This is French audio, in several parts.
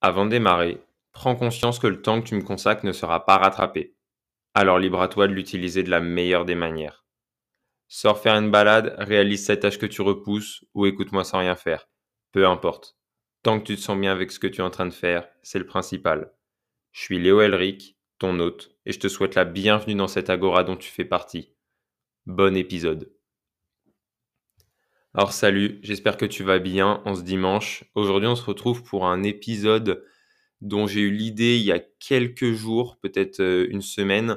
Avant de démarrer, prends conscience que le temps que tu me consacres ne sera pas rattrapé. Alors libre à toi de l'utiliser de la meilleure des manières. Sors faire une balade, réalise cette tâche que tu repousses ou écoute-moi sans rien faire. Peu importe. Tant que tu te sens bien avec ce que tu es en train de faire, c'est le principal. Je suis Léo Elric, ton hôte, et je te souhaite la bienvenue dans cette agora dont tu fais partie. Bon épisode. Alors salut, j'espère que tu vas bien en ce dimanche. Aujourd'hui on se retrouve pour un épisode dont j'ai eu l'idée il y a quelques jours, peut-être euh, une semaine.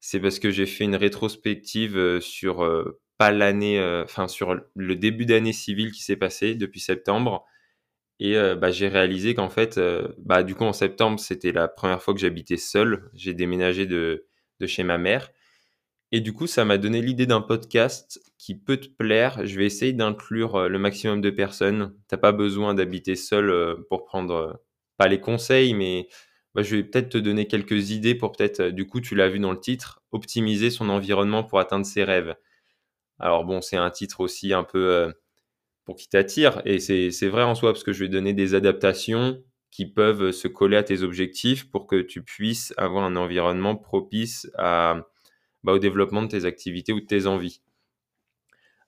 C'est parce que j'ai fait une rétrospective euh, sur euh, pas l'année, enfin sur le début d'année civile qui s'est passé depuis septembre. Et bah, j'ai réalisé qu'en fait, bah, du coup en septembre c'était la première fois que j'habitais seul. J'ai déménagé de, de chez ma mère. Et du coup, ça m'a donné l'idée d'un podcast qui peut te plaire. Je vais essayer d'inclure euh, le maximum de personnes. T'as pas besoin d'habiter seul euh, pour prendre, euh, pas les conseils, mais bah, je vais peut-être te donner quelques idées pour peut-être, du coup, tu l'as vu dans le titre, optimiser son environnement pour atteindre ses rêves. Alors bon, c'est un titre aussi un peu pour qui t'attire, et c'est vrai en soi, parce que je vais donner des adaptations qui peuvent se coller à tes objectifs pour que tu puisses avoir un environnement propice à bah, au développement de tes activités ou de tes envies.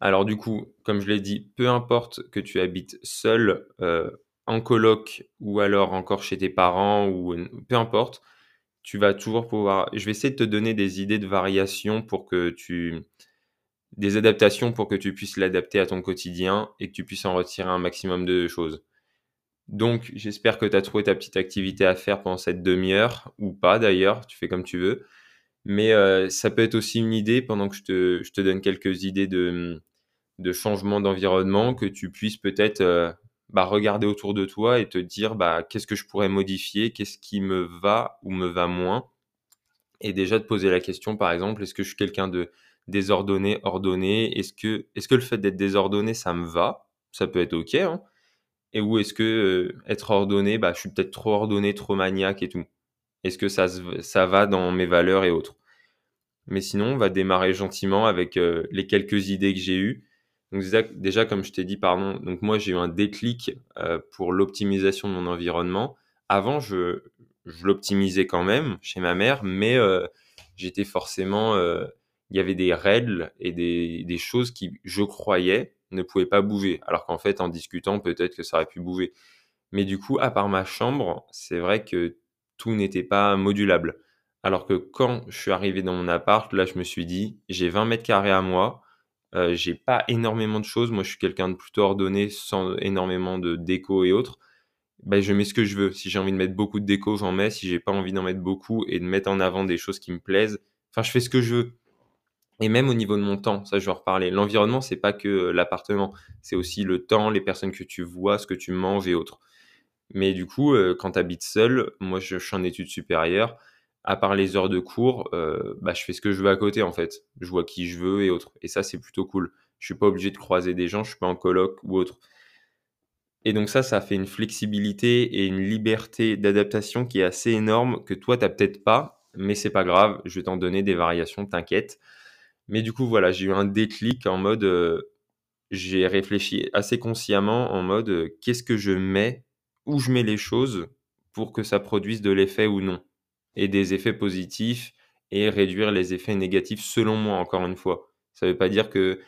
Alors du coup, comme je l'ai dit, peu importe que tu habites seul, euh, en coloc ou alors encore chez tes parents ou peu importe, tu vas toujours pouvoir. Je vais essayer de te donner des idées de variation pour que tu des adaptations pour que tu puisses l'adapter à ton quotidien et que tu puisses en retirer un maximum de choses. Donc, j'espère que tu as trouvé ta petite activité à faire pendant cette demi-heure, ou pas d'ailleurs, tu fais comme tu veux. Mais euh, ça peut être aussi une idée, pendant que je te, te donne quelques idées de, de changement d'environnement, que tu puisses peut-être euh, bah, regarder autour de toi et te dire bah, qu'est-ce que je pourrais modifier, qu'est-ce qui me va ou me va moins. Et déjà de poser la question, par exemple, est-ce que je suis quelqu'un de désordonné, ordonné? Est-ce que, le fait d'être désordonné, ça me va? Ça peut être OK. Hein et où est-ce que euh, être ordonné, bah, je suis peut-être trop ordonné, trop maniaque et tout? Est-ce que ça va dans mes valeurs et autres? Mais sinon, on va démarrer gentiment avec euh, les quelques idées que j'ai eues. Donc déjà, comme je t'ai dit, pardon, donc moi j'ai eu un déclic euh, pour l'optimisation de mon environnement. Avant, je, l'optimisais quand même chez ma mère, mais euh, j'étais forcément, il y avait des règles et des, des, choses qui, je croyais, ne pouvaient pas bouger. Alors qu'en fait, en discutant, peut-être que ça aurait pu bouger. Mais du coup, à part ma chambre, c'est vrai que tout n'était pas modulable. Alors que quand je suis arrivé dans mon appart, là, je me suis dit, j'ai 20 mètres carrés à moi, euh, j'ai pas énormément de choses. Moi, je suis quelqu'un de plutôt ordonné, sans énormément de déco et autres. Ben, je mets ce que je veux. Si j'ai envie de mettre beaucoup de déco, j'en mets. Si j'ai pas envie d'en mettre beaucoup et de mettre en avant des choses qui me plaisent, enfin, je fais ce que je veux. Et même au niveau de mon temps, ça, je vais en reparler. L'environnement, c'est pas que euh, l'appartement, c'est aussi le temps, les personnes que tu vois, ce que tu manges et autres. Mais du coup, euh, quand tu habites seul, moi je, suis en études supérieures, à part les heures de cours, euh, bah, je fais ce que je veux à côté en fait. Je vois qui je veux et autres. Et ça, c'est plutôt cool. Je suis pas obligé de croiser des gens, je suis pas en coloc ou autre. Et donc ça, ça fait une flexibilité et une liberté d'adaptation qui est assez énorme que toi, tu n'as peut-être pas, mais c'est pas grave, je vais t'en donner des variations, t'inquiète. Mais du coup, voilà, j'ai eu un déclic en mode, euh, j'ai réfléchi assez consciemment en mode, qu'est-ce que je mets où je mets les choses pour que ça produise de l'effet ou non. Et des effets positifs et réduire les effets négatifs selon moi, encore une fois. Ça ne veut pas dire que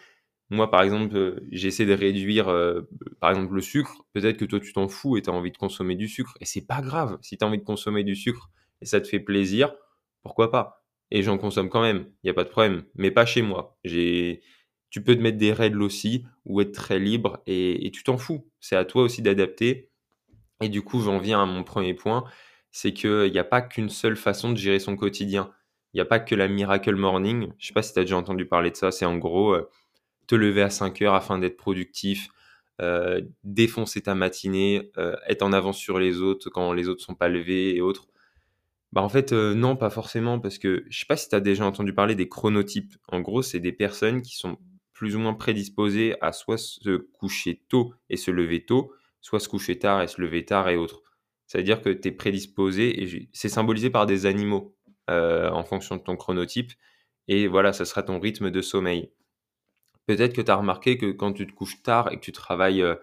moi, par exemple, euh, j'essaie de réduire, euh, par exemple, le sucre. Peut-être que toi, tu t'en fous et tu as envie de consommer du sucre. Et c'est pas grave. Si tu as envie de consommer du sucre et ça te fait plaisir, pourquoi pas? Et j'en consomme quand même. Il n'y a pas de problème. Mais pas chez moi. J'ai... Tu peux te mettre des règles aussi ou être très libre et, et tu t'en fous. C'est à toi aussi d'adapter et du coup, j'en viens à mon premier point, c'est qu'il n'y a pas qu'une seule façon de gérer son quotidien. Il n'y a pas que la Miracle Morning. Je sais pas si tu as déjà entendu parler de ça. C'est en gros euh, te lever à 5 heures afin d'être productif, euh, défoncer ta matinée, euh, être en avance sur les autres quand les autres sont pas levés et autres. Bah en fait, non, pas forcément, parce que je sais pas si tu as déjà entendu parler des chronotypes. En gros, c'est des personnes qui sont plus ou moins prédisposées à soit se coucher tôt et se lever tôt, soit se coucher tard et se lever tard et autres. Ça veut dire que tu es prédisposé et c'est symbolisé par des animaux euh, en fonction de ton chronotype. Et voilà, ça sera ton rythme de sommeil. Peut-être que tu as remarqué que quand tu te couches tard et que tu travailles, euh,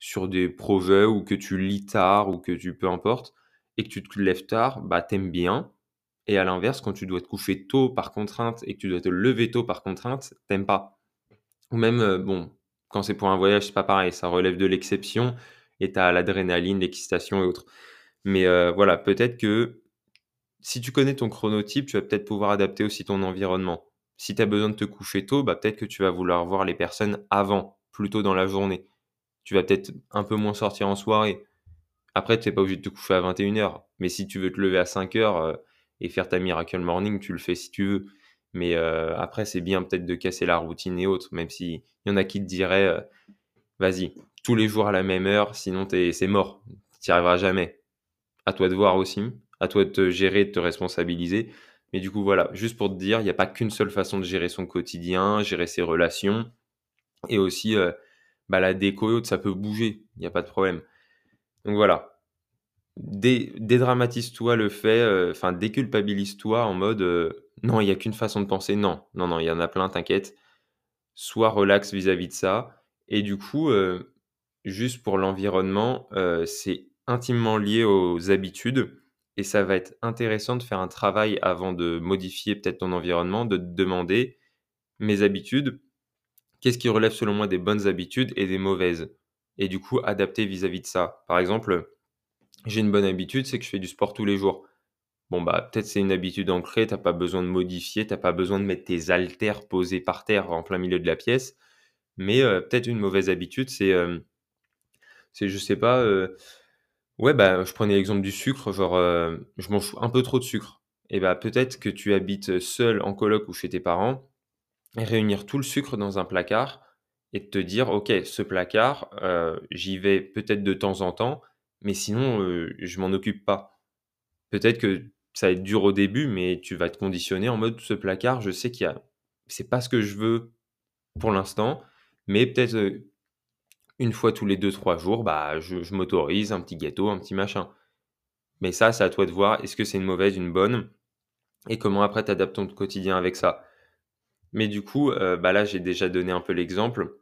sur des projets ou que tu lis tard ou que tu peu importe et que tu te lèves tard, bah t'aimes bien. Et à l'inverse, quand tu dois te coucher tôt par contrainte et que tu dois te lever tôt par contrainte, t'aimes pas. Ou même, euh, bon, quand c'est pour un voyage, c'est pas pareil, ça relève de l'exception et tu as l'adrénaline, l'excitation et autres. Mais euh, voilà, peut-être que si tu connais ton chronotype, tu vas peut-être pouvoir adapter aussi ton environnement. Si tu as besoin de te coucher tôt, bah, peut-être que tu vas vouloir voir les personnes avant, plutôt dans la journée. Tu vas peut-être un peu moins sortir en soirée. Après, tu n'es pas obligé de te coucher à 21h. Mais si tu veux te lever à 5h euh, et faire ta miracle morning, tu le fais si tu veux. Mais euh, après, c'est bien peut-être de casser la routine et autres, même s'il y en a qui te diraient, vas-y, tous les jours à la même heure, sinon c'est mort, tu n'y arriveras jamais. À toi de voir aussi, à toi de te gérer, de te responsabiliser. Mais du coup, voilà, juste pour te dire, il n'y a pas qu'une seule façon de gérer son quotidien, gérer ses relations, et aussi euh, bah, la déco, ça peut bouger, il n'y a pas de problème. Donc voilà, dédramatise-toi le fait, enfin déculpabilise-toi en mode non, il n'y a qu'une façon de penser. Non, non, non, il y en a plein, t'inquiète. Sois relax vis-à-vis de ça. Et du coup, euh, juste pour l'environnement, euh, c'est intimement lié aux habitudes. Et ça va être intéressant de faire un travail avant de modifier peut-être ton environnement, de te demander mes habitudes, qu'est-ce qui relève selon moi des bonnes habitudes et des mauvaises? Et du coup, adapter vis-à-vis de ça. Par exemple, j'ai une bonne habitude, c'est que je fais du sport tous les jours. Bon, bah, peut-être c'est une habitude ancrée, t'as pas besoin de modifier, t'as pas besoin de mettre tes haltères posés par terre en plein milieu de la pièce. Mais euh, peut-être une mauvaise habitude, c'est, euh, c'est je sais pas, euh, ouais, bah, je prenais l'exemple du sucre, genre, je mange un peu trop de sucre. Et bah, peut-être que tu habites seul en coloc ou chez tes parents, et réunir tout le sucre dans un placard et te dire, ok, ce placard, j'y vais peut-être de temps en temps, mais sinon, je m'en occupe pas. Peut-être que ça va être dur au début, mais tu vas te conditionner en mode ce placard, je sais qu'il y a, c'est pas ce que je veux pour l'instant, mais peut-être euh, une fois tous les deux trois jours, bah je, m'autorise un petit gâteau, un petit machin. Mais ça, c'est à toi de voir. Est-ce que c'est une mauvaise, une bonne, et comment après t'adaptes ton quotidien avec ça? Mais du coup, euh, bah là, j'ai déjà donné un peu l'exemple.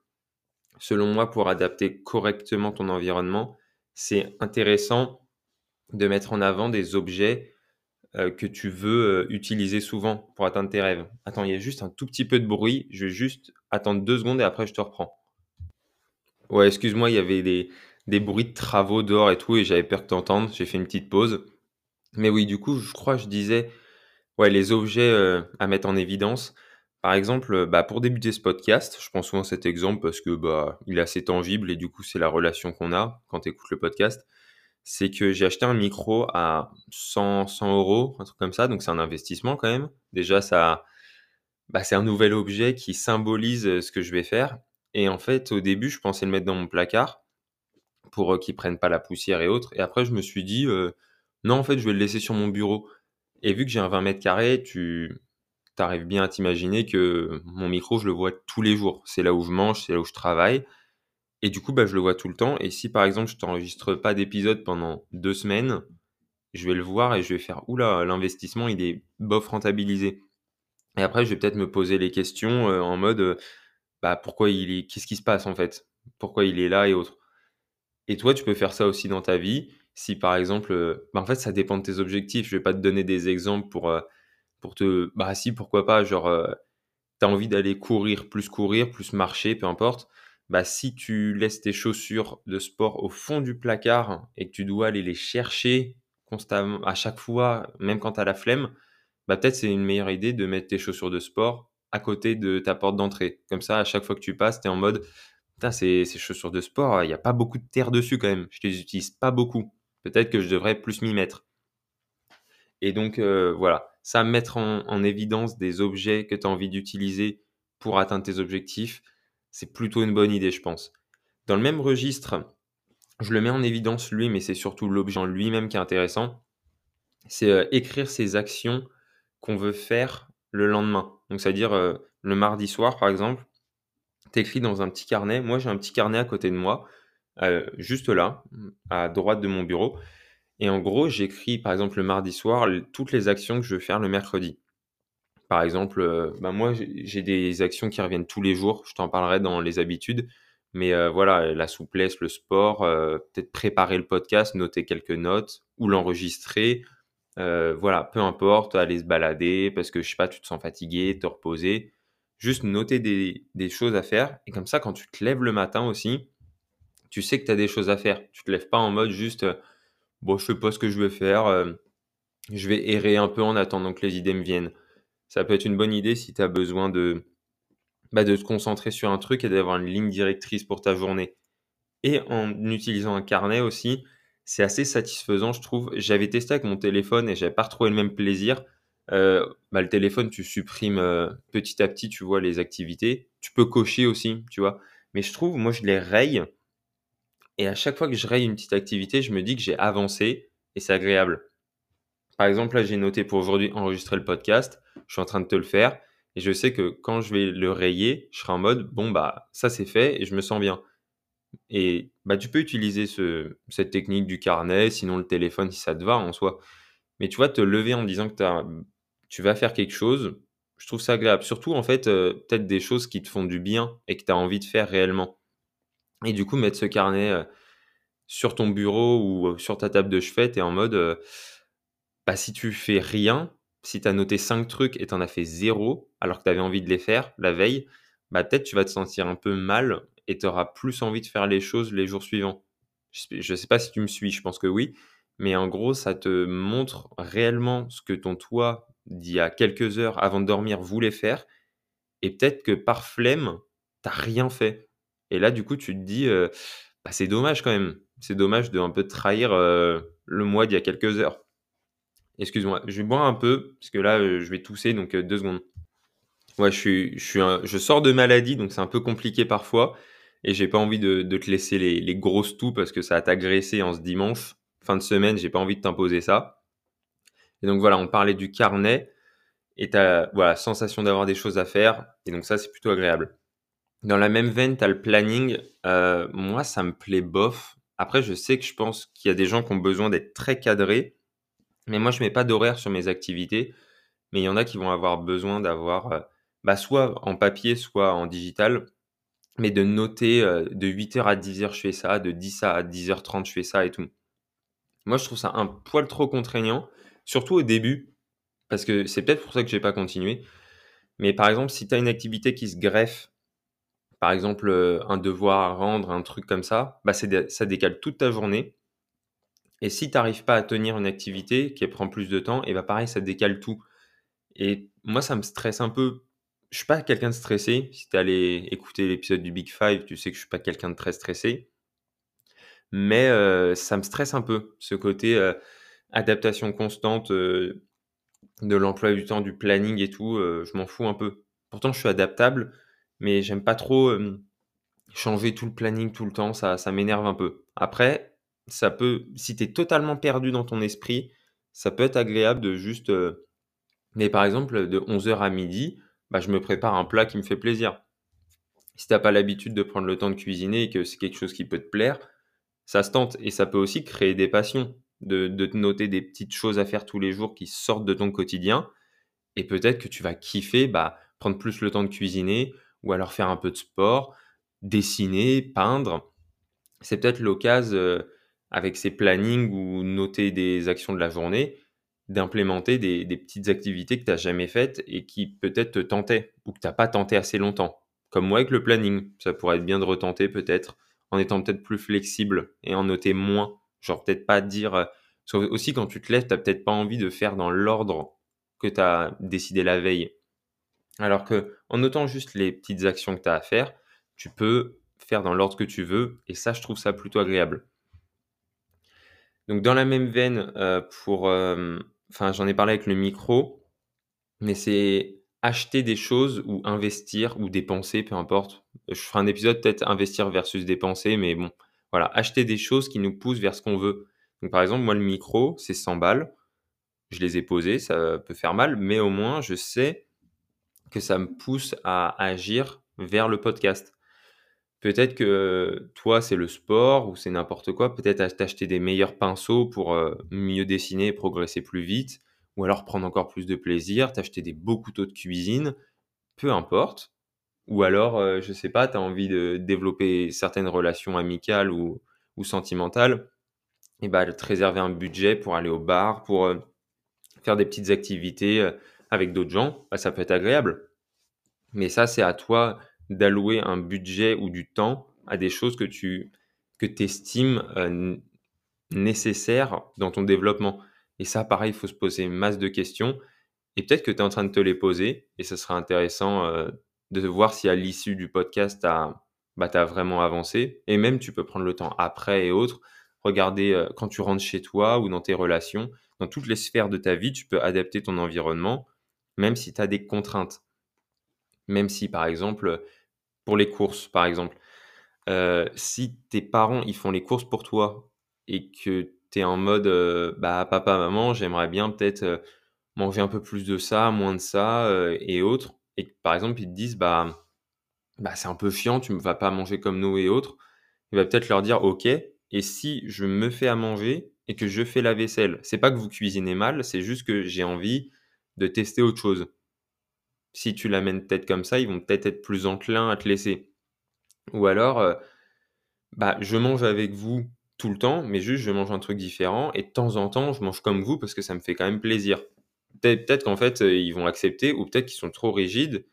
Selon moi, pour adapter correctement ton environnement, c'est intéressant de mettre en avant des objets euh, que tu veux euh, utiliser souvent pour atteindre tes rêves. Attends, il y a juste un tout petit peu de bruit. Je vais juste attendre deux secondes et après je te reprends. Ouais, excuse-moi, il y avait des, bruits de travaux dehors et tout et j'avais peur que t'entendes. J'ai fait une petite pause. Mais oui, du coup, je crois je disais, ouais, les objets euh, à mettre en évidence. Par exemple, bah, pour débuter ce podcast, je prends souvent cet exemple parce que bah, il est assez tangible et du coup, c'est la relation qu'on a quand tu écoutes le podcast c'est que j'ai acheté un micro à 100, 100 euros, un truc comme ça, donc c'est un investissement quand même. Déjà, ça, bah, c'est un nouvel objet qui symbolise euh, ce que je vais faire. Et en fait, au début, je pensais le mettre dans mon placard pour euh, qu'il prenne pas la poussière et autres. Et après, je me suis dit, non, en fait, je vais le laisser sur mon bureau. Et vu que j'ai un 20 mètres carrés, tu arrives bien à t'imaginer que mon micro, je le vois tous les jours. C'est là où je mange, c'est là où je travaille. Et du coup, bah, je le vois tout le temps. Et si par exemple, je t'enregistre pas d'épisode pendant deux semaines, je vais le voir et je vais faire oula, l'investissement, il est bof rentabilisé. Et après, je vais peut-être me poser les questions en mode bah, pourquoi il est, qu'est-ce qui se passe en fait? Pourquoi il est là et autres? Et toi, tu peux faire ça aussi dans ta vie. Si par exemple, euh, bah, en fait, ça dépend de tes objectifs. Je vais pas te donner des exemples pour, pour te. Bah, si, pourquoi pas. Genre, tu as envie d'aller courir, plus courir, plus marcher, peu importe bah, si tu laisses tes chaussures de sport au fond du placard et que tu dois aller les chercher constamment à chaque fois, même quand tu as la flemme, bah, peut-être c'est une meilleure idée de mettre tes chaussures de sport à côté de ta porte d'entrée. Comme ça, à chaque fois que tu passes, tu es en mode Putain, ces, ces chaussures de sport, il n'y a pas beaucoup de terre dessus quand même. Je les utilise pas beaucoup. Peut-être que je devrais plus m'y mettre. Et donc, euh, voilà, ça, mettre en, en évidence des objets que tu as envie d'utiliser pour atteindre tes objectifs, c'est plutôt une bonne idée, je pense. Dans le même registre, je le mets en évidence lui, mais c'est surtout l'objet en lui-même qui est intéressant. C'est euh, écrire ses actions qu'on veut faire le lendemain. Donc, c'est-à-dire euh, le mardi soir, par exemple, tu écris dans un petit carnet. Moi, j'ai un petit carnet à côté de moi, euh, juste là, à droite de mon bureau. Et en gros, j'écris, par exemple, le mardi soir, toutes les actions que je veux faire le mercredi. Par exemple, euh, bah, moi, j'ai des actions qui reviennent tous les jours. Je t'en parlerai dans les habitudes. Mais voilà, la souplesse, le sport, peut-être préparer le podcast, noter quelques notes ou l'enregistrer. Euh, voilà, peu importe, aller se balader parce que je sais pas, tu te sens fatigué, te reposer. Juste noter des, choses à faire. Et comme ça, quand tu te lèves le matin aussi, tu sais que tu as des choses à faire. Tu te lèves pas en mode juste, bon, je sais pas ce que je vais faire, je vais errer un peu en attendant que les idées me viennent. Ça peut être une bonne idée si tu as besoin de, bah, de te concentrer sur un truc et d'avoir une ligne directrice pour ta journée. Et en utilisant un carnet aussi, c'est assez satisfaisant, je trouve. J'avais testé avec mon téléphone et j'avais pas retrouvé le même plaisir. Euh, bah, le téléphone, tu supprimes euh, petit à petit, tu vois, les activités. Tu peux cocher aussi, tu vois. Mais je trouve, moi, je les raye. Et à chaque fois que je raye une petite activité, je me dis que j'ai avancé et c'est agréable. Par exemple, là, j'ai noté pour aujourd'hui enregistrer le podcast. Je suis en train de te le faire. Et je sais que quand je vais le rayer, je serai en mode, bon, bah, ça c'est fait et je me sens bien. Et bah, tu peux utiliser ce, cette technique du carnet, sinon le téléphone si ça te va en soi. Mais tu vois, te lever en disant que tu vas faire quelque chose, je trouve ça agréable. Surtout, en fait, euh, peut-être des choses qui te font du bien et que tu as envie de faire réellement. Et du coup, mettre ce carnet euh, sur ton bureau ou euh, sur ta table de chevet, et en mode, bah, si tu fais rien, si tu as noté 5 trucs et tu en as fait 0 alors que tu avais envie de les faire la veille, bah peut-être tu vas te sentir un peu mal et tu auras plus envie de faire les choses les jours suivants. Je ne sais pas si tu me suis, je pense que oui, mais en gros, ça te montre réellement ce que ton toi d'il y a quelques heures avant de dormir voulait faire et peut-être que par flemme, tu rien fait. Et là, du coup, tu te dis, euh, bah, c'est dommage quand même. C'est dommage de un peu trahir euh, le mois d'il y a quelques heures. Excuse-moi, je vais boire un peu, parce que là, euh, je vais tousser, donc deux secondes. Ouais, je, suis, je, suis je sors de maladie, donc c'est un peu compliqué parfois. Et j'ai pas envie de, te laisser les, grosses toux parce que ça va t'agresser en ce dimanche. Fin de semaine, j'ai pas envie de t'imposer ça. Et donc voilà, on parlait du carnet. Et t'as, voilà, sensation d'avoir des choses à faire. Et donc ça, c'est plutôt agréable. Dans la même veine, tu as le planning. Euh, moi, ça me plaît bof. Après, je sais que je pense qu'il y a des gens qui ont besoin d'être très cadrés. Mais moi, je mets pas d'horaire sur mes activités, mais il y en a qui vont avoir besoin d'avoir, euh, bah, soit en papier, soit en digital, mais de noter euh, de 8h à 10h, je fais ça, de 10 à 10h30, je fais ça et tout. Moi, je trouve ça un poil trop contraignant, surtout au début, parce que c'est peut-être pour ça que je n'ai pas continué. Mais par exemple, si tu as une activité qui se greffe, par exemple euh, un devoir à rendre, un truc comme ça, bah ça décale toute ta journée. Et si tu n'arrives pas à tenir une activité qui prend plus de temps, et bah pareil, ça décale tout. Et moi, ça me stresse un peu. Je suis pas quelqu'un de stressé. Si tu allé écouter l'épisode du Big Five, tu sais que je suis pas quelqu'un de très stressé. Mais euh, ça me stresse un peu, ce côté euh, adaptation constante euh, de l'emploi du temps, du planning et tout. je m'en fous un peu. Pourtant, je suis adaptable, mais j'aime pas trop changer tout le planning tout le temps. Ça, ça m'énerve un peu. Après, ça peut, si tu es totalement perdu dans ton esprit, ça peut être agréable de juste. Mais par exemple, de 11h à midi, bah, je me prépare un plat qui me fait plaisir. Si tu n'as pas l'habitude de prendre le temps de cuisiner et que c'est quelque chose qui peut te plaire, ça se tente. Et ça peut aussi créer des passions, de, te noter des petites choses à faire tous les jours qui sortent de ton quotidien. Et peut-être que tu vas kiffer bah, prendre plus le temps de cuisiner ou alors faire un peu de sport, dessiner, peindre. C'est peut-être l'occasion. Euh, avec ses plannings ou noter des actions de la journée, d'implémenter des, petites activités que tu n'as jamais faites et qui peut-être te tentaient ou que tu n'as pas tenté assez longtemps. Comme moi avec le planning, ça pourrait être bien de retenter peut-être en étant peut-être plus flexible et en noter moins. Genre peut-être pas dire... Euh, aussi quand tu te lèves, tu n'as peut-être pas envie de faire dans l'ordre que tu as décidé la veille. Alors que en notant juste les petites actions que tu as à faire, tu peux faire dans l'ordre que tu veux et ça je trouve ça plutôt agréable. Donc dans la même veine, euh, pour, euh, enfin j'en ai parlé avec le micro, mais c'est acheter des choses ou investir ou dépenser, peu importe. Je ferai un épisode peut-être investir versus dépenser, mais bon, voilà, acheter des choses qui nous poussent vers ce qu'on veut. Donc par exemple, moi le micro, c'est 100 balles. Je les ai posés, ça peut faire mal, mais au moins je sais que ça me pousse à agir vers le podcast. Peut-être que toi, c'est le sport ou c'est n'importe quoi. Peut-être t'acheter des meilleurs pinceaux pour euh, mieux dessiner et progresser plus vite. Ou alors prendre encore plus de plaisir, t'acheter des beaux couteaux de cuisine. Peu importe. Ou alors, je je sais pas, tu as envie de développer certaines relations amicales ou sentimentales et bah, te réserver un budget pour aller au bar, pour, faire des petites activités, avec d'autres gens, bah, ça peut être agréable. Mais ça, c'est à toi d'allouer un budget ou du temps à des choses que tu que estimes, nécessaires dans ton développement. Et ça, pareil, il faut se poser une masse de questions et peut-être que tu es en train de te les poser et ce sera intéressant, de voir si à l'issue du podcast, tu as, bah, vraiment avancé. Et même, tu peux prendre le temps après et autres. Regarder quand tu rentres chez toi ou dans tes relations, dans toutes les sphères de ta vie, tu peux adapter ton environnement, même si tu as des contraintes. Même si, par exemple, pour les courses, par exemple, si tes parents, ils font les courses pour toi et que tu es en mode, bah, papa, maman, j'aimerais bien peut-être manger un peu plus de ça, moins de ça et autres et par exemple, ils te disent, bah, bah, c'est un peu chiant, tu ne vas pas manger comme nous et autres, il va peut-être leur dire, OK, et si je me fais à manger et que je fais la vaisselle, c'est pas que vous cuisinez mal, c'est juste que j'ai envie de tester autre chose. Si tu l'amènes peut-être comme ça, ils vont peut-être être plus enclins à te laisser. Ou alors, euh, bah, je mange avec vous tout le temps, mais juste je mange un truc différent et de temps en temps, je mange comme vous parce que ça me fait quand même plaisir peut-être qu'en fait, euh, ils vont accepter ou peut-être qu'ils sont trop rigides.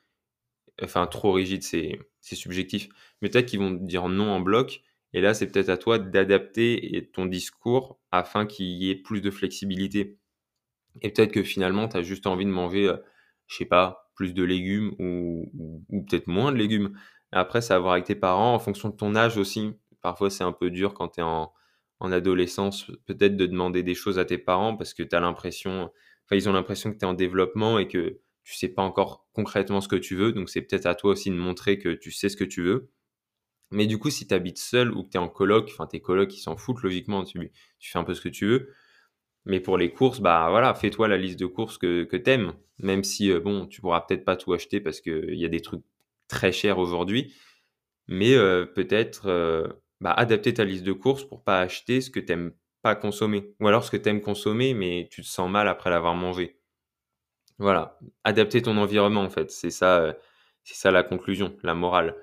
Enfin, trop rigides, c'est subjectif. Mais peut-être qu'ils vont dire non en bloc. Et là, c'est peut-être à toi d'adapter ton discours afin qu'il y ait plus de flexibilité. Et peut-être que finalement, tu as juste envie de manger, euh, je sais pas, plus de légumes ou, peut-être moins de légumes. Après, ça va voir avec tes parents en fonction de ton âge aussi. Parfois, c'est un peu dur quand tu es en, en adolescence, peut-être de demander des choses à tes parents parce que tu as l'impression, ils ont l'impression que tu es en développement et que tu sais pas encore concrètement ce que tu veux. Donc, c'est peut-être à toi aussi de montrer que tu sais ce que tu veux. Mais du coup, si tu habites seul ou que tu es en coloc, enfin, tes colocs, ils s'en foutent logiquement, tu fais un peu ce que tu veux. Mais pour les courses, bah voilà, fais-toi la liste de courses que, que aimes. Même si, euh, bon, tu pourras peut-être pas tout acheter parce qu'il y a des trucs très chers aujourd'hui. Mais euh, peut-être euh, bah, adapter ta liste de courses pour pas acheter ce que tu n'aimes consommer. Ou alors ce que tu aimes consommer, mais tu te sens mal après l'avoir mangé. Voilà, adapter ton environnement en fait, c'est ça, euh, c'est ça la conclusion, la morale.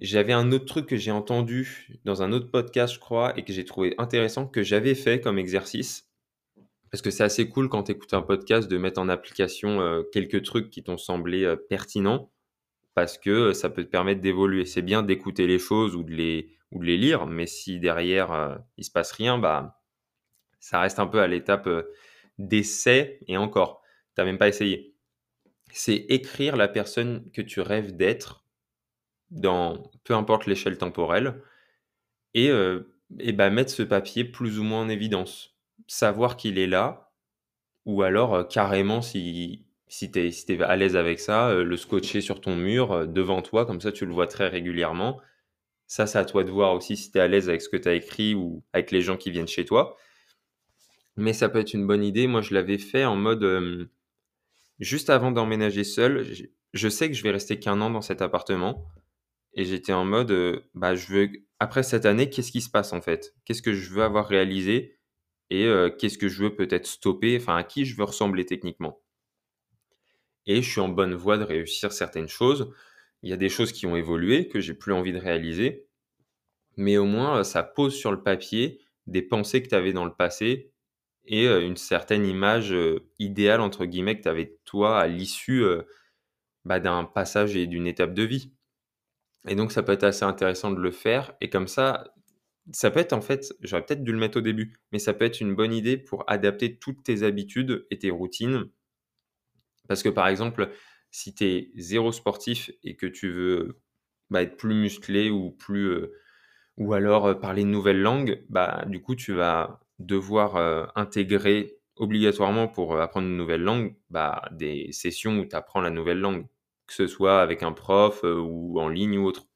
J'avais un autre truc que j'ai entendu dans un autre podcast, je crois, et que j'ai trouvé intéressant, que j'avais fait comme exercice. Parce que c'est assez cool quand tu écoutes un podcast de mettre en application euh, quelques trucs qui t'ont semblé euh, pertinents, parce que ça peut te permettre d'évoluer. C'est bien d'écouter les choses ou de les, lire, mais si derrière euh, il se passe rien, bah ça reste un peu à l'étape euh, d'essai et encore, tu n'as même pas essayé. C'est écrire la personne que tu rêves d'être dans peu importe l'échelle temporelle et, euh, et bah, mettre ce papier plus ou moins en évidence. Savoir qu'il est là, ou alors carrément si, si tu es, si es, à l'aise avec ça, le scotcher sur ton mur devant toi, comme ça tu le vois très régulièrement ça, c'est à toi de voir aussi si tu es à l'aise avec ce que tu as écrit ou avec les gens qui viennent chez toi. Mais ça peut être une bonne idée. Moi, je l'avais fait en mode juste avant d'emménager seul. Je sais que je vais rester qu'un an dans cet appartement. Et j'étais en mode, bah, je veux, après cette année, qu'est-ce qui se passe en fait? Qu'est-ce que je veux avoir réalisé Et qu'est-ce que je veux peut-être stopper Enfin, à qui je veux ressembler techniquement? Et je suis en bonne voie de réussir certaines choses. Il y a des choses qui ont évolué, que j'ai plus envie de réaliser, mais au moins ça pose sur le papier des pensées que tu avais dans le passé et une certaine image idéale, entre guillemets, que tu avais toi à l'issue bah, d'un passage et d'une étape de vie. Et donc ça peut être assez intéressant de le faire, et comme ça, ça peut être en fait, j'aurais peut-être dû le mettre au début, mais ça peut être une bonne idée pour adapter toutes tes habitudes et tes routines. Parce que par exemple, si tu es zéro sportif et que tu veux bah, être plus musclé ou plus euh, ou alors euh, parler une nouvelle langue, bah du coup tu vas devoir euh, intégrer obligatoirement pour apprendre une nouvelle langue bah, des sessions où tu apprends la nouvelle langue, que ce soit avec un prof ou en ligne ou autre.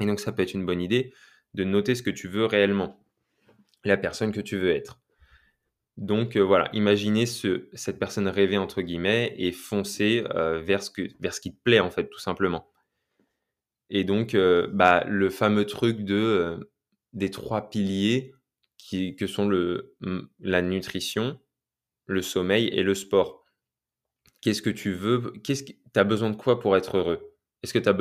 Et donc ça peut être une bonne idée de noter ce que tu veux réellement, la personne que tu veux être. Donc euh, voilà, imaginez cette personne rêvée entre guillemets et foncer euh, vers, ce ce qui te plaît en fait, tout simplement. Et donc, euh, bah, le fameux truc de, des trois piliers que sont la nutrition, le sommeil et le sport. Qu'est-ce que tu veux Qu'est-ce que tu as besoin de quoi pour être heureux? Est-ce que tu as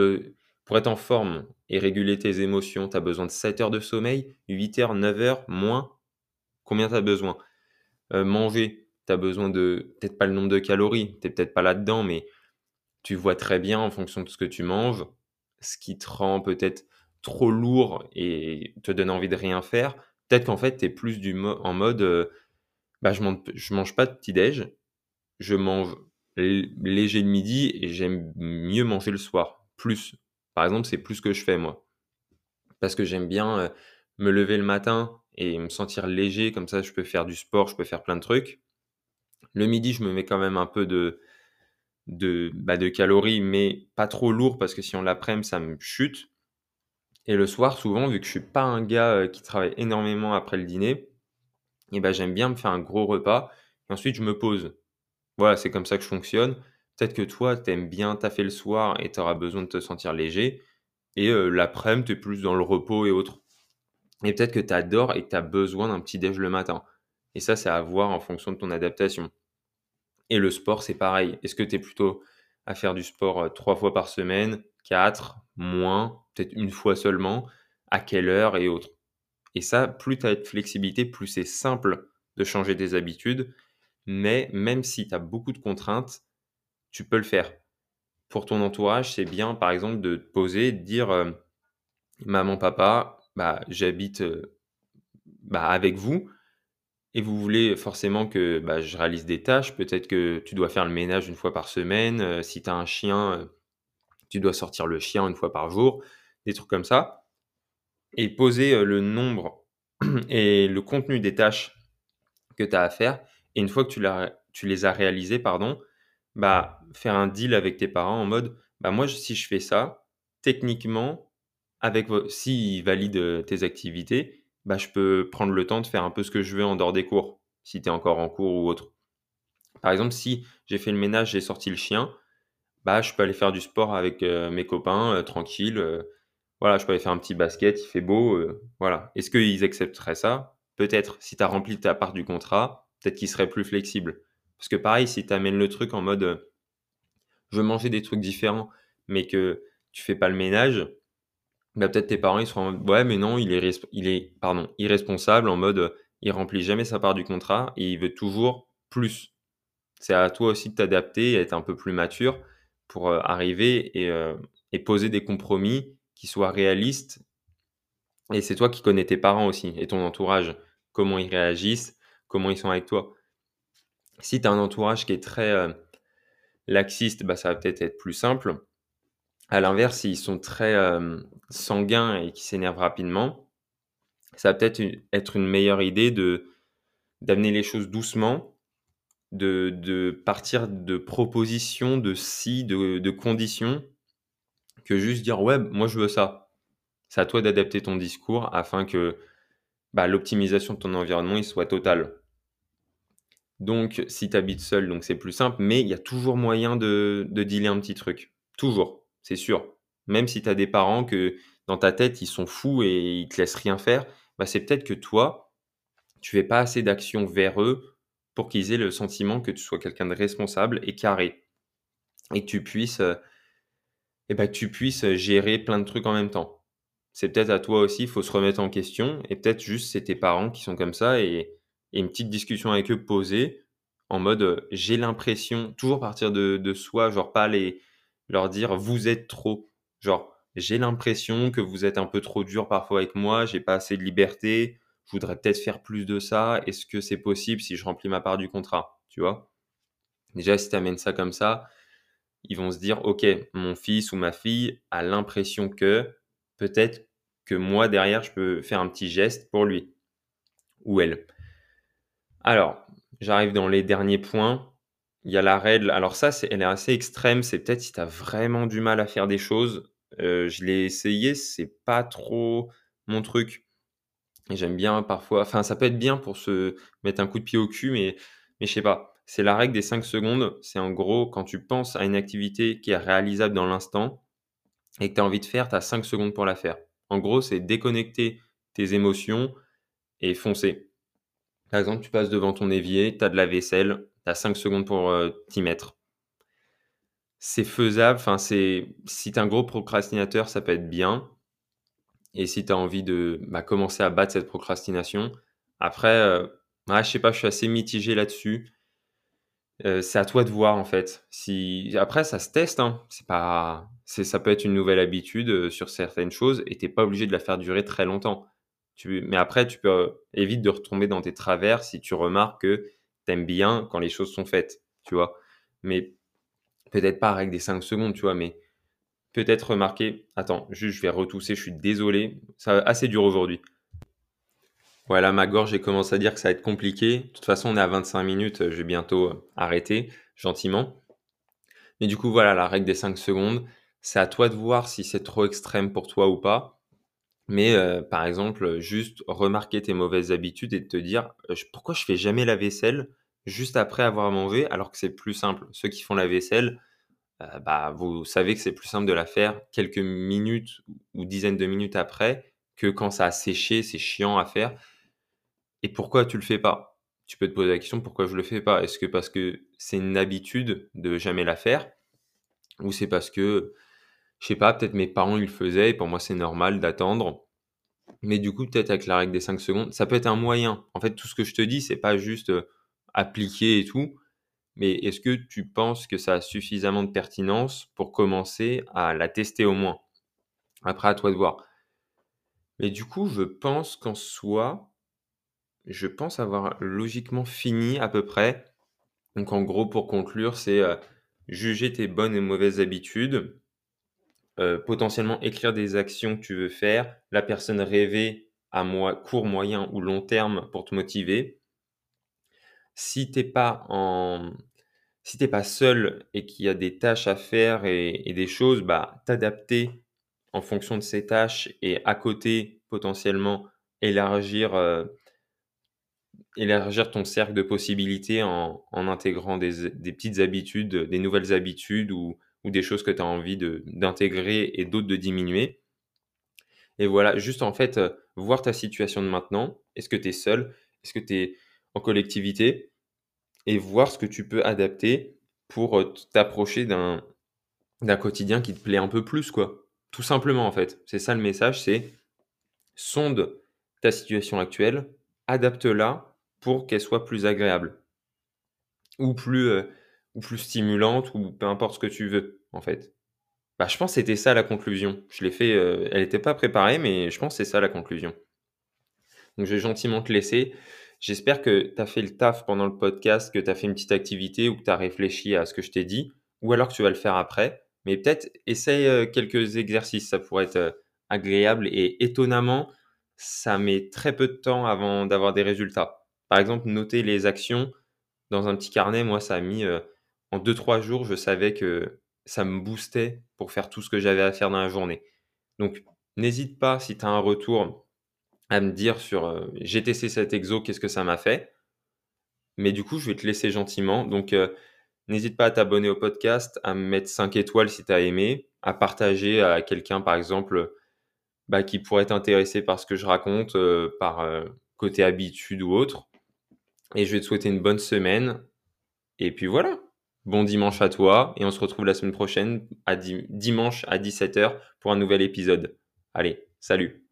pour être en forme et réguler tes émotions, tu as besoin de 7 heures de sommeil, 8 heures, 9 heures, moins? Combien tu as besoin? Euh, Manger, tu as besoin de peut-être pas le nombre de calories, tu peut-être pas là-dedans, mais tu vois très bien en fonction de ce que tu manges, ce qui te rend peut-être trop lourd et te donne envie de rien faire. Peut-être qu'en fait, tu es plus du en mode euh, bah, je, mange, mange pas de petit-déj, je mange léger le midi et j'aime mieux manger le soir. Plus. Par exemple, c'est plus que je fais moi. Parce que j'aime bien euh, me lever le matin et me sentir léger, comme ça je peux faire du sport, je peux faire plein de trucs. Le midi, je me mets quand même un peu de, de, bah, de calories, mais pas trop lourd parce que si on l'après-midi, ça me chute. Et le soir, souvent, vu que je suis pas un gars euh, qui travaille énormément après le dîner, et ben j'aime bien me faire un gros repas et ensuite je me pose. Voilà, c'est comme ça que je fonctionne. Peut-être que toi, tu aimes bien taffer le soir et tu auras besoin de te sentir léger. Et euh, l'après-midi, tu es plus dans le repos et autres. Et peut-être que tu adores et que tu as besoin d'un petit déj le matin. Et ça, c'est à voir en fonction de ton adaptation. Et le sport, c'est pareil. Est-ce que tu es plutôt à faire du sport euh, trois fois par semaine, quatre, moins, peut-être une fois seulement, à quelle heure et autres? Et ça, plus tu as de flexibilité, plus c'est simple de changer des habitudes. Mais même si tu as beaucoup de contraintes, tu peux le faire. Pour ton entourage, c'est bien, par exemple, de te poser, de dire euh, Maman, papa, bah, j'habite euh, bah, avec vous et vous voulez forcément que bah, je réalise des tâches. Peut-être que tu dois faire le ménage une fois par semaine. Euh, si tu as un chien, tu dois sortir le chien une fois par jour. Des trucs comme ça et poser le nombre et le contenu des tâches que tu as à faire. Et une fois que tu, les as réalisées, pardon, bah, faire un deal avec tes parents en mode bah, moi, si je fais ça, techniquement, avec s'ils valident tes activités, bah, je peux prendre le temps de faire un peu ce que je veux en dehors des cours, si tu es encore en cours ou autre. Par exemple, si j'ai fait le ménage, j'ai sorti le chien, bah, je peux aller faire du sport avec mes copains, tranquille voilà, je peux aller faire un petit basket, il fait beau, euh, voilà. Est-ce qu'ils accepteraient ça? Peut-être. Si tu as rempli ta part du contrat, peut-être qu'ils seraient plus flexibles. Parce que pareil, si tu amènes le truc en mode euh, je veux manger des trucs différents, mais que tu fais pas le ménage, bah, peut-être tes parents ils seront en mode ouais, mais non, il est, irresponsable en mode il remplit jamais sa part du contrat et il veut toujours plus. C'est à toi aussi de t'adapter et être un peu plus mature pour euh, arriver et, poser des compromis qui soit réaliste. Et c'est toi qui connais tes parents aussi et ton entourage, comment ils réagissent, comment ils sont avec toi. Si tu as un entourage qui est très euh, laxiste, bah, ça va peut-être être plus simple. À l'inverse, s'ils sont très euh, sanguins et qui s'énervent rapidement, ça va peut-être être une meilleure idée de d'amener les choses doucement, de, partir de propositions, de si, de, conditions, que juste dire ouais, moi je veux ça. C'est à toi d'adapter ton discours afin que bah, l'optimisation de ton environnement soit totale. Donc, si tu habites seul, donc c'est plus simple, mais il y a toujours moyen de, de dealer un petit truc. Toujours, c'est sûr. Même si tu as des parents que dans ta tête, ils sont fous et ils te laissent rien faire, bah, c'est peut-être que toi, tu fais pas assez d'actions vers eux pour qu'ils aient le sentiment que tu sois quelqu'un de responsable et carré. Et que tu puisses et bah, que tu puisses gérer plein de trucs en même temps. C'est peut-être à toi aussi, il faut se remettre en question, et peut-être juste c'est tes parents qui sont comme ça, et, une petite discussion avec eux posée, en mode j'ai l'impression, toujours partir de, de, soi, genre pas les, leur dire vous êtes trop, genre j'ai l'impression que vous êtes un peu trop dur parfois avec moi, j'ai pas assez de liberté, je voudrais peut-être faire plus de ça, est-ce que c'est possible si je remplis ma part du contrat, tu vois? Déjà, si tu amènes ça comme ça, ils vont se dire, OK, mon fils ou ma fille a l'impression que peut-être que moi, derrière, je peux faire un petit geste pour lui ou elle. Alors, j'arrive dans les derniers points. Il y a la règle. Alors ça, elle est assez extrême. C'est peut-être si tu as vraiment du mal à faire des choses. Euh, je l'ai essayé, c'est pas trop mon truc. J'aime bien parfois. Enfin, ça peut être bien pour se mettre un coup de pied au cul, mais, mais je sais pas. C'est la règle des 5 secondes. C'est en gros, quand tu penses à une activité qui est réalisable dans l'instant et que tu as envie de faire, tu as 5 secondes pour la faire. En gros, c'est déconnecter tes émotions et foncer. Par exemple, tu passes devant ton évier, tu as de la vaisselle, tu as 5 secondes pour euh, t'y mettre. c'est faisable. C'est si tu es un gros procrastinateur, ça peut être bien. Et si tu as envie de bah, commencer à battre cette procrastination, après, euh, je sais pas, je suis assez mitigé là-dessus. Euh, c'est à toi de voir en fait. Si après ça se teste, hein. Ça peut être une nouvelle habitude euh, sur certaines choses et t'es pas obligé de la faire durer très longtemps. Mais après tu peux euh, éviter de retomber dans tes travers si tu remarques que t'aimes bien quand les choses sont faites, tu vois. Mais peut-être pas avec des 5 secondes, tu vois, mais peut-être remarquer. Attends, juste je vais retousser, je suis désolé. Ça assez dur aujourd'hui. Voilà, ma gorge, j'ai commencé à dire que ça va être compliqué. De toute façon, on est à 25 minutes, je vais bientôt euh, arrêter, gentiment. Mais du coup, voilà, la règle des 5 secondes, c'est à toi de voir si c'est trop extrême pour toi ou pas. Mais euh, par exemple, juste remarquer tes mauvaises habitudes et te dire euh, pourquoi je fais jamais la vaisselle juste après avoir mangé alors que c'est plus simple. Ceux qui font la vaisselle, bah, vous savez que c'est plus simple de la faire quelques minutes ou dizaines de minutes après que quand ça a séché, c'est chiant à faire. Et pourquoi tu le fais pas? Tu peux te poser la question pourquoi je le fais pas? Est-ce que parce que c'est une habitude de jamais la faire Ou c'est parce que, je sais pas, peut-être mes parents ils le faisaient et pour moi c'est normal d'attendre. Mais du coup, peut-être avec la règle des 5 secondes, ça peut être un moyen. En fait, tout ce que je te dis, c'est pas juste euh, appliquer et tout. Mais est-ce que tu penses que ça a suffisamment de pertinence pour commencer à la tester au moins? Après, à toi de voir. Mais du coup, je pense qu'en soi, je pense avoir logiquement fini à peu près. Donc en gros, pour conclure, c'est euh, juger tes bonnes et mauvaises habitudes, euh, potentiellement écrire des actions que tu veux faire, la personne rêver à court, moyen ou long terme pour te motiver. Si t'es pas en, si pas seul et qu'il y a des tâches à faire et, des choses, bah t'adapter en fonction de ces tâches et à côté potentiellement élargir euh, élargir ton cercle de possibilités en, intégrant des, petites habitudes, des nouvelles habitudes ou, des choses que tu as envie d'intégrer et d'autres de diminuer. Et voilà, juste en fait, euh, voir ta situation de maintenant. Est-ce que tu es seul? Est-ce que tu es en collectivité? Et voir ce que tu peux adapter pour euh, t'approcher d'un quotidien qui te plaît un peu plus, quoi. Tout simplement, en fait. C'est ça le message, c'est sonde ta situation actuelle, adapte-la pour qu'elle soit plus agréable ou plus, euh, ou plus stimulante ou peu importe ce que tu veux en fait. Bah, je pense que c'était ça la conclusion. Je l'ai fait, euh, elle n'était pas préparée, mais je pense que c'est ça la conclusion. Donc je vais gentiment te laisser. J'espère que tu as fait le taf pendant le podcast, que tu as fait une petite activité ou que tu as réfléchi à ce que je t'ai dit, ou alors que tu vas le faire après. Mais peut-être essaye euh, quelques exercices, ça pourrait être agréable et étonnamment, ça met très peu de temps avant d'avoir des résultats. Par exemple, noter les actions dans un petit carnet, moi, ça a mis euh, en 2-3 jours, je savais que ça me boostait pour faire tout ce que j'avais à faire dans la journée. Donc, n'hésite pas, si tu as un retour, à me dire sur euh, j'ai testé cet exo, qu'est-ce que ça m'a fait. Mais du coup, je vais te laisser gentiment. Donc, euh, n'hésite pas à t'abonner au podcast, à me mettre 5 étoiles si tu as aimé, à partager à quelqu'un, par exemple, bah, qui pourrait être intéressé par ce que je raconte, par côté habitude ou autre. Et je vais te souhaiter une bonne semaine. Et puis voilà. Bon dimanche à toi. Et on se retrouve la semaine prochaine, dimanche à 17h, pour un nouvel épisode. Allez, salut